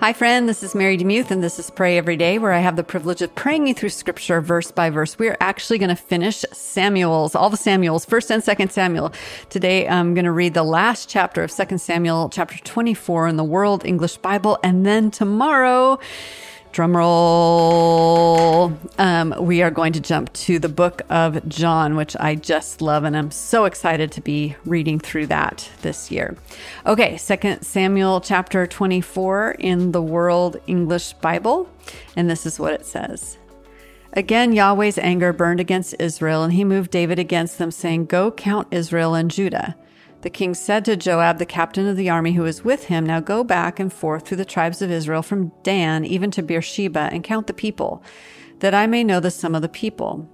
Hi, friend. This is Mary DeMuth, and this is Pray Every Day, where I have the privilege of praying you through scripture verse by verse. We're actually going to finish Samuel's, all the Samuels, 1st and 2nd Samuel. Today, I'm going to read the last chapter of 2nd Samuel, chapter 24 in the World English Bible. And then tomorrow, drum roll. Um, we are going to jump to the book of John, which I just love, and I'm so excited to be reading through that this year. Okay, Second Samuel chapter 24 in the World English Bible, and this is what it says. Again, Yahweh's anger burned against Israel, and he moved David against them, saying, Go count Israel and Judah. The king said to Joab, the captain of the army who was with him, Now go back and forth through the tribes of Israel from Dan even to Beersheba and count the people, that I may know the sum of the people.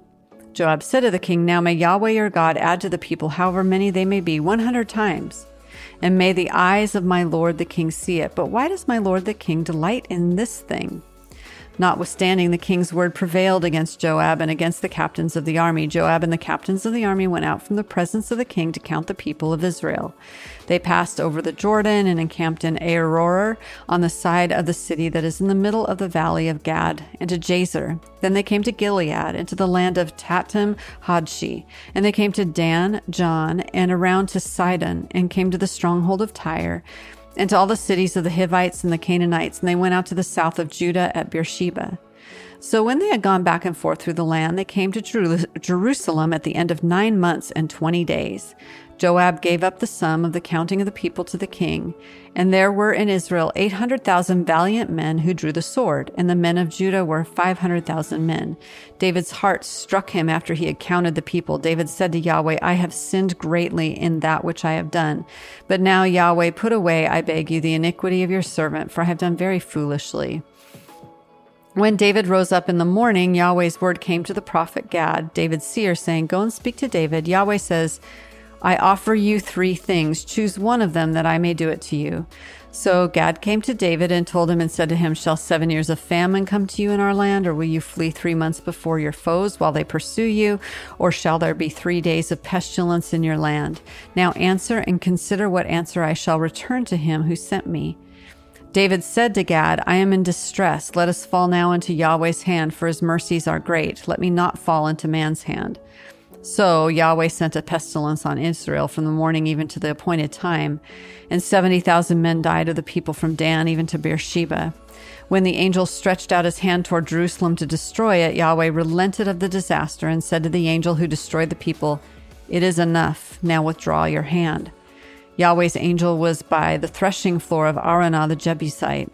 Joab said to the king, Now may Yahweh your God add to the people, however many they may be, one hundred times. And may the eyes of my lord the king see it. But why does my lord the king delight in this thing? Notwithstanding, the king's word prevailed against Joab and against the captains of the army. Joab and the captains of the army went out from the presence of the king to count the people of Israel. They passed over the Jordan and encamped in Aroer on the side of the city that is in the middle of the valley of Gad, and to Jazer. Then they came to Gilead, and to the land of Tahtim Hodshi. And they came to Dan, Jaan, and around to Sidon, and came to the stronghold of Tyre and to all the cities of the Hivites and the Canaanites, and they went out to the south of Judah at Beersheba. So when they had gone back and forth through the land, they came to Jerusalem at the end of nine months and twenty days. Joab gave up the sum of the counting of the people to the king, and there were in Israel 800,000 valiant men who drew the sword, and the men of Judah were 500,000 men. David's heart struck him after he had counted the people. David said to Yahweh, I have sinned greatly in that which I have done. But now, Yahweh, put away, I beg you, the iniquity of your servant, for I have done very foolishly. When David rose up in the morning, Yahweh's word came to the prophet Gad, David's seer, saying, Go and speak to David. Yahweh says, I offer you three things. Choose one of them that I may do it to you. So Gad came to David and told him and said to him, Shall seven years of famine come to you in our land, or will you flee three months before your foes while they pursue you? Or shall there be three days of pestilence in your land? Now answer and consider what answer I shall return to him who sent me. David said to Gad, I am in distress. Let us fall now into Yahweh's hand, for his mercies are great. Let me not fall into man's hand. So Yahweh sent a pestilence on Israel from the morning even to the appointed time, and 70,000 men died of the people from Dan even to Beersheba. When the angel stretched out his hand toward Jerusalem to destroy it, Yahweh relented of the disaster and said to the angel who destroyed the people, It is enough. Now withdraw your hand. Yahweh's angel was by the threshing floor of Araunah the Jebusite.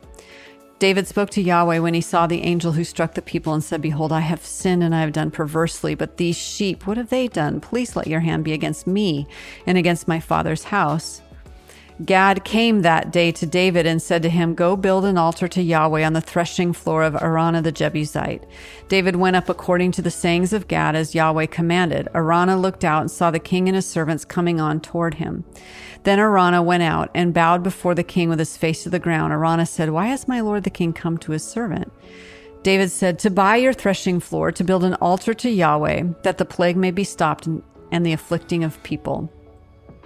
David spoke to Yahweh when he saw the angel who struck the people and said, Behold, I have sinned and I have done perversely, but these sheep, what have they done? Please let your hand be against me and against my father's house. Gad came that day to David and said to him, Go build an altar to Yahweh on the threshing floor of Araunah the Jebusite. David went up according to the sayings of Gad as Yahweh commanded. Araunah looked out and saw the king and his servants coming on toward him. Then Araunah went out and bowed before the king with his face to the ground. Araunah said, Why has my lord the king come to his servant? David said, To buy your threshing floor, to build an altar to Yahweh, that the plague may be stopped and the afflicting of people.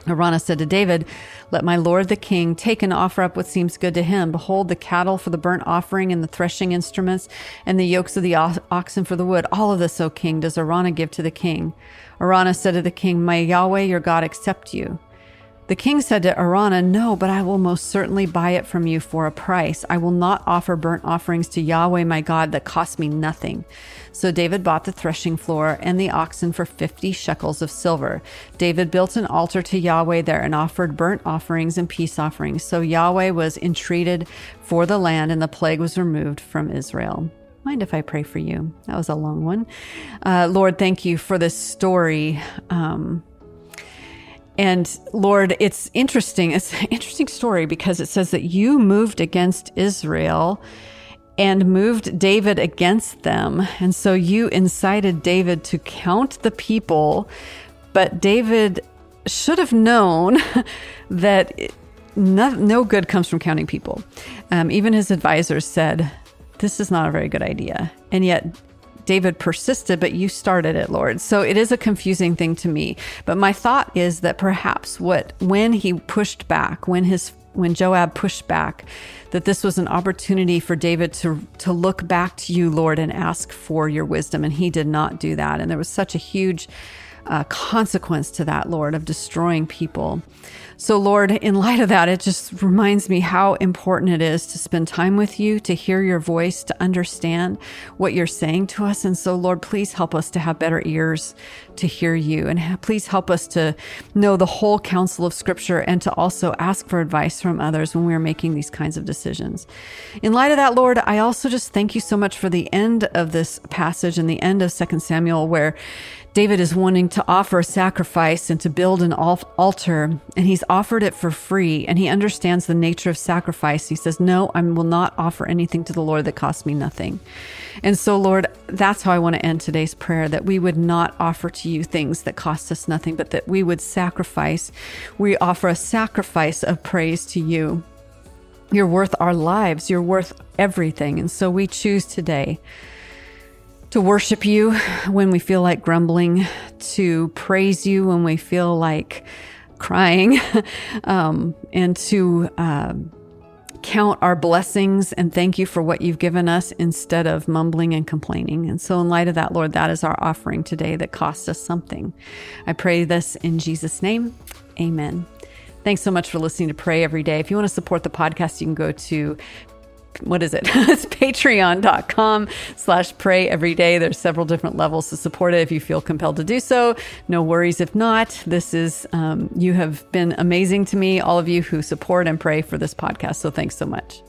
Araunah said to David, Let my lord the king take and offer up what seems good to him. Behold, the cattle for the burnt offering and the threshing instruments and the yokes of the oxen for the wood. All of this, O king, does Araunah give to the king. Araunah said to the king, May Yahweh your God accept you. The king said to Araunah, No, but I will most certainly buy it from you for a price. I will not offer burnt offerings to Yahweh my God that cost me nothing. So David bought the threshing floor and the oxen for fifty shekels of silver. David built an altar to Yahweh there and offered burnt offerings and peace offerings. So Yahweh was entreated for the land, and the plague was removed from Israel. Mind if I pray for you? That was a long one. Uh, Lord, thank you for this story. Um, and Lord, it's interesting. It's an interesting story because it says that you moved against Israel and moved David against them. And so you incited David to count the people, but David should have known that no, no, good comes from counting people. Um, even his advisors said, This is not a very good idea. And yet, David persisted, but you started it, Lord. So it is a confusing thing to me. But my thought is that perhaps what when he pushed back, when his when Joab pushed back, that this was an opportunity for David to, to look back to you, Lord, and ask for your wisdom. And he did not do that. And there was such a huge uh, consequence to that, Lord, of destroying people. So, Lord, in light of that, it just reminds me how important it is to spend time with you, to hear your voice, to understand what you're saying to us. And so, Lord, please help us to have better ears to hear you. And please help us to know the whole counsel of Scripture and to also ask for advice from others when we're making these kinds of decisions. In light of that, Lord, I also just thank you so much for the end of this passage and the end of 2 Samuel, where David is wanting to offer a sacrifice and to build an altar, and he's offered it for free, and he understands the nature of sacrifice. He says, No, I will not offer anything to the Lord that costs me nothing. And so, Lord, that's how I want to end today's prayer that we would not offer to you things that cost us nothing, but that we would sacrifice. We offer a sacrifice of praise to you. You're worth our lives, you're worth everything. And so we choose today to worship you when we feel like grumbling, to praise you when we feel like crying, um, and to uh, count our blessings and thank you for what you've given us instead of mumbling and complaining. And so, in light of that, Lord, that is our offering today that costs us something. I pray this in Jesus' name. Amen. Thanks so much for listening to Pray Every Day. If you want to support the podcast, you can go to what is it? it's patreon.com slash pray every day. There's several different levels to support it if you feel compelled to do so. No worries if not. This is, um, you have been amazing to me, all of you who support and pray for this podcast. So thanks so much.